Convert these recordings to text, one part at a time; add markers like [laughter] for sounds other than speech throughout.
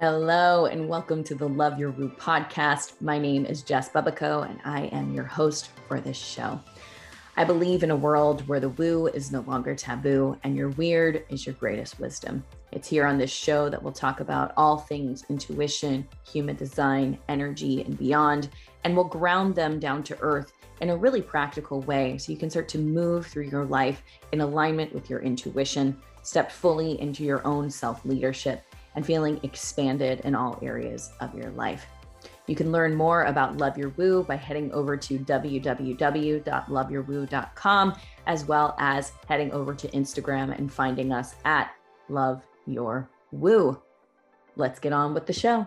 Hello, and welcome to the Love Your Woo podcast. My name is Jess Bubbico, and I am your host for this show. I believe in a world where the woo is no longer taboo and your weird is your greatest wisdom. It's here on this show that we'll talk about all things intuition, human design, energy, and beyond, and we'll ground them down to earth in a really practical way so you can start to move through your life in alignment with your intuition, step fully into your own self leadership and feeling expanded in all areas of your life. You can learn more about Love Your Woo by heading over to www.loveyourwoo.com, as well as heading over to Instagram and finding us at Love Your Woo. Let's get on with the show.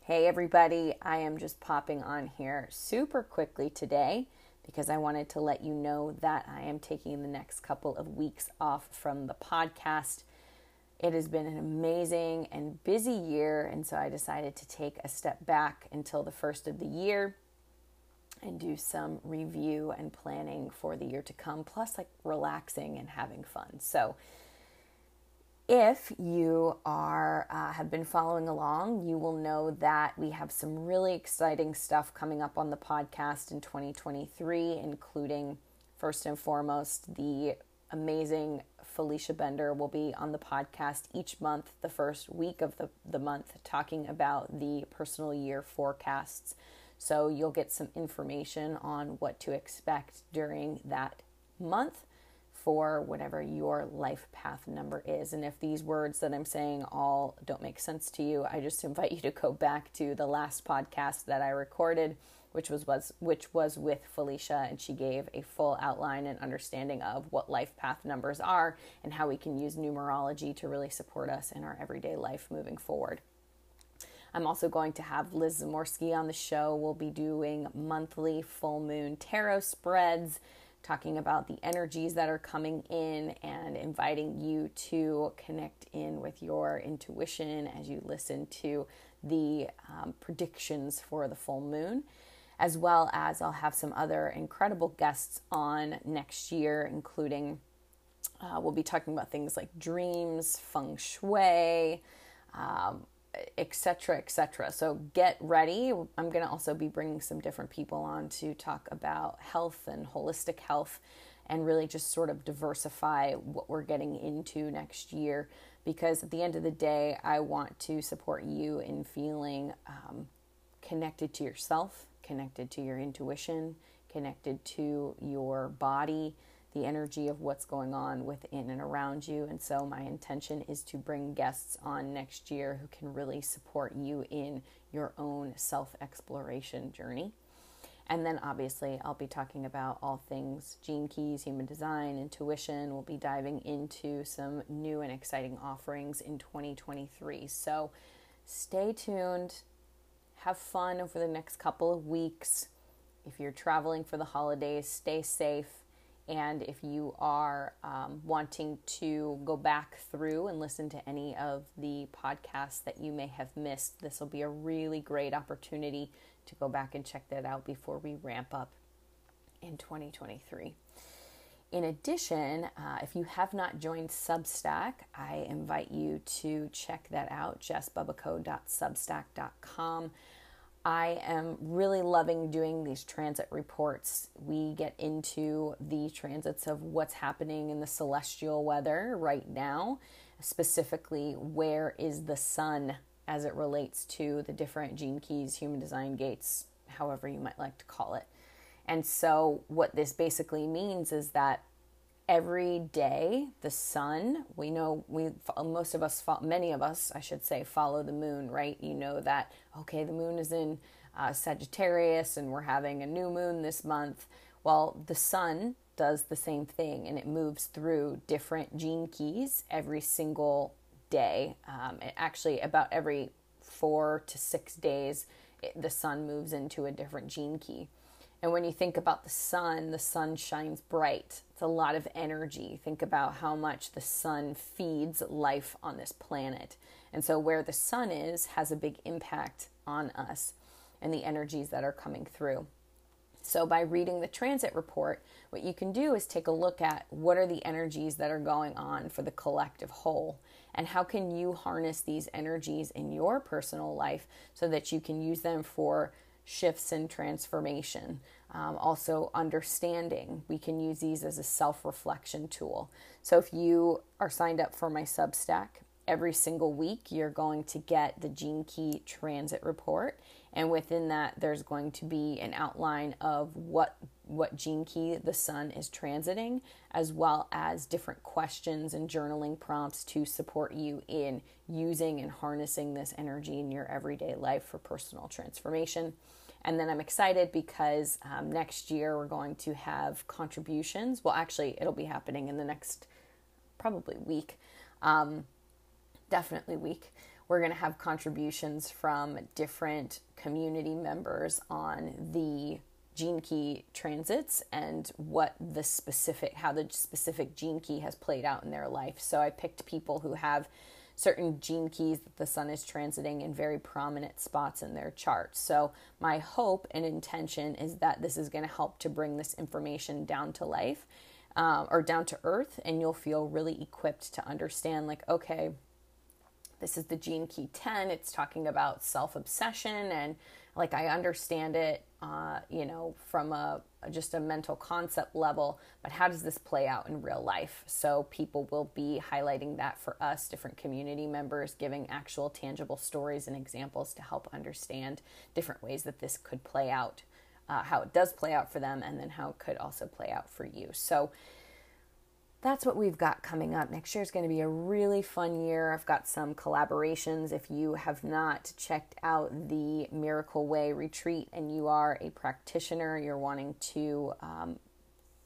Hey, everybody. I am just popping on here super quickly today because I wanted to let you know that I am taking the next couple of weeks off from the podcast. It has been an amazing and busy year, and so I decided to take a step back until the first of the year and do some review and planning for the year to come, plus like relaxing and having fun. So, if you are uh, have been following along, you will know that we have some really exciting stuff coming up on the podcast in 2023, including first and foremost the amazing Felicia Bender will be on the podcast each month, the first week of the, the month, talking about the personal year forecasts. So you'll get some information on what to expect during that month for whatever your life path number is. And if these words that I'm saying all don't make sense to you, I just invite you to go back to the last podcast that I recorded, which was, was which was with Felicia, and she gave a full outline and understanding of what life path numbers are and how we can use numerology to really support us in our everyday life moving forward. I'm also going to have Liz Zamorsky on the show. We'll be doing monthly full moon tarot spreads talking about the energies that are coming in and inviting you to connect in with your intuition as you listen to the um, predictions for the full moon. As well as, I'll have some other incredible guests on next year, including uh, we'll be talking about things like dreams, feng shui, um, etc etc so get ready. I'm going to also be bringing some different people on to talk about health and holistic health and really just sort of diversify what we're getting into next year. Because at the end of the day i want to support you in feeling um, connected to yourself connected to your intuition connected to your body the energy of what's going on within and around you. And so, my intention is to bring guests on next year who can really support you in your own self exploration journey. And then, obviously, I'll be talking about all things gene keys, human design, intuition. We'll be diving into some new and exciting offerings in 2023. So, stay tuned, have fun over the next couple of weeks. If you're traveling for the holidays, stay safe and if you are um, wanting to go back through and listen to any of the podcasts that you may have missed, this will be a really great opportunity to go back and check that out before we ramp up in 2023. In addition, uh, if you have not joined Substack, I invite you to check that out, jessbubbico.substack.com. I am really loving doing these transit reports. We get into the transits of what's happening in the celestial weather right now, specifically, where is the sun as it relates to the different gene keys, human design gates, however you might like to call it. And so, what this basically means is that every day the sun we know we most of us many of us i should say follow the moon right? You know that okay the moon is in uh, sagittarius and we're having a new moon this month. Well the sun does the same thing and it moves through different gene keys every single day. Um, actually about every four to six days it, the sun moves into a different gene key and when you think about the sun, the sun shines bright. It's a lot of energy. Think about how much the sun feeds life on this planet. And so, where the sun is has a big impact on us and the energies that are coming through. So, by reading the transit report, what you can do is take a look at what are the energies that are going on for the collective whole, and how can you harness these energies in your personal life so that you can use them for shifts and transformation. Um, also, understanding. We can use these as a self reflection tool. So, if you are signed up for my Substack, every single week you're going to get the Gene Key Transit Report and within that there's going to be an outline of what what gene key the sun is transiting as well as different questions and journaling prompts to support you in using and harnessing this energy in your everyday life for personal transformation. And then i'm excited because um, next year we're going to have contributions. Well actually it'll be happening in the next probably week. Um, definitely week we're going to have contributions from different community members on the gene key transits and what the specific how the specific gene key has played out in their life. So i picked people who have certain gene keys that the sun is transiting in very prominent spots in their chart. So my hope and intention is that this is going to help to bring this information down to life um, or down to earth and you'll feel really equipped to understand like okay this is the gene key 10 it's talking about self-obsession and like i understand it uh, you know from a just a mental concept level but how does this play out in real life? So people will be highlighting that for us different community members giving actual tangible stories and examples to help understand different ways that this could play out uh, how it does play out for them and then how it could also play out for you. So that's what we've got coming up. Next year is going to be a really fun year. I've got some collaborations. If you have not checked out the Miracle Way retreat and you are a practitioner, you're wanting to um,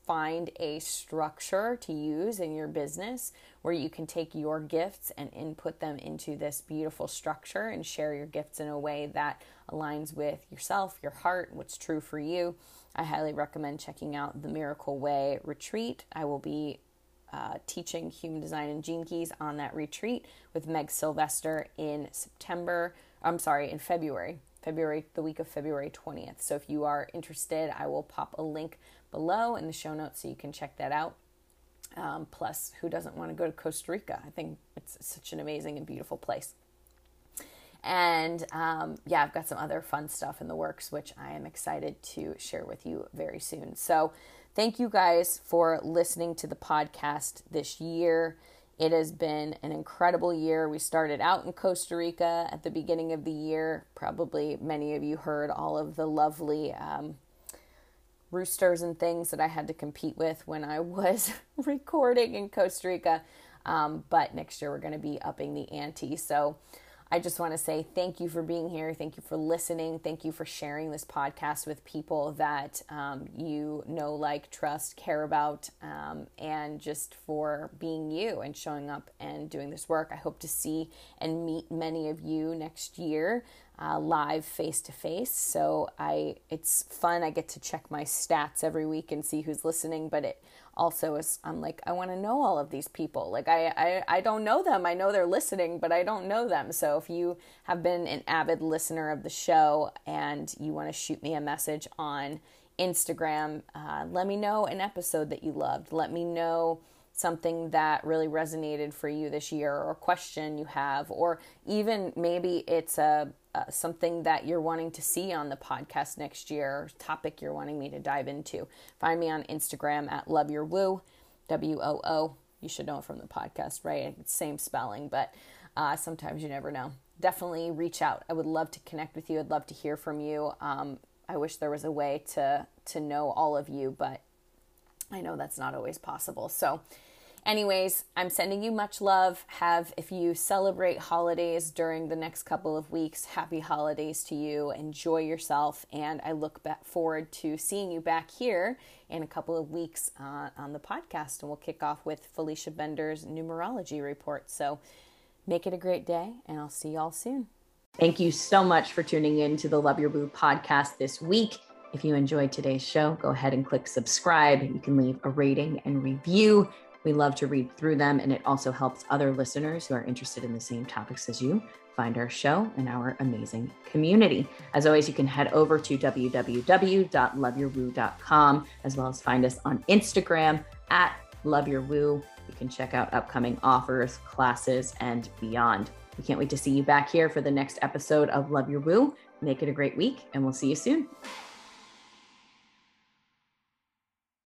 find a structure to use in your business where you can take your gifts and input them into this beautiful structure and share your gifts in a way that aligns with yourself, your heart, what's true for you. I highly recommend checking out the Miracle Way retreat. I will be uh, teaching human design and gene keys on that retreat with Meg Sylvester in September. I'm sorry, in February, February, the week of February 20th. So if you are interested, I will pop a link below in the show notes so you can check that out. Um, plus, who doesn't want to go to Costa Rica? I think it's such an amazing and beautiful place. And um, yeah, I've got some other fun stuff in the works, which I am excited to share with you very soon. So, Thank you guys for listening to the podcast this year. It has been an incredible year. We started out in Costa Rica at the beginning of the year. Probably many of you heard all of the lovely um, roosters and things that I had to compete with when I was [laughs] recording in Costa Rica. Um, but next year we're going to be upping the ante. So I just want to say thank you for being here. Thank you for listening. Thank you for sharing this podcast with people that um, you know, like, trust, care about, um, and just for being you and showing up and doing this work. I hope to see and meet many of you next year. Uh, live face to face. So I, it's fun. I get to check my stats every week and see who's listening. But it also is i'm like i want to know all of these people like I, I i don't know them i know they're listening but i don't know them so if you have been an avid listener of the show and you want to shoot me a message on instagram uh, let me know an episode that you loved let me know something that really resonated for you this year or a question you have or even maybe it's a uh, something that you're wanting to see on the podcast next year, topic you're wanting me to dive into, find me on Instagram at Love Your Woo, W O O. You should know it from the podcast, right? Same spelling, but uh, sometimes you never know. Definitely reach out. I would love to connect with you. I'd love to hear from you. Um, I wish there was a way to to know all of you, but I know that's not always possible. So Anyways, I'm sending you much love. Have, if you celebrate holidays during the next couple of weeks, happy holidays to you. Enjoy yourself. And I look forward to seeing you back here in a couple of weeks uh, on the podcast. And we'll kick off with Felicia Bender's numerology report. So make it a great day, and I'll see you all soon. Thank you so much for tuning in to the Love Your Woo podcast this week. If you enjoyed today's show, go ahead and click subscribe. You can leave a rating and review We love to read through them, and it also helps other listeners who are interested in the same topics as you find our show and our amazing community. As always, you can head over to www.loveyourwoo.com as well as find us on Instagram at loveyourwoo. You can check out upcoming offers, classes, and beyond. We can't wait to see you back here for the next episode of Love Your Woo. Make it a great week, and we'll see you soon.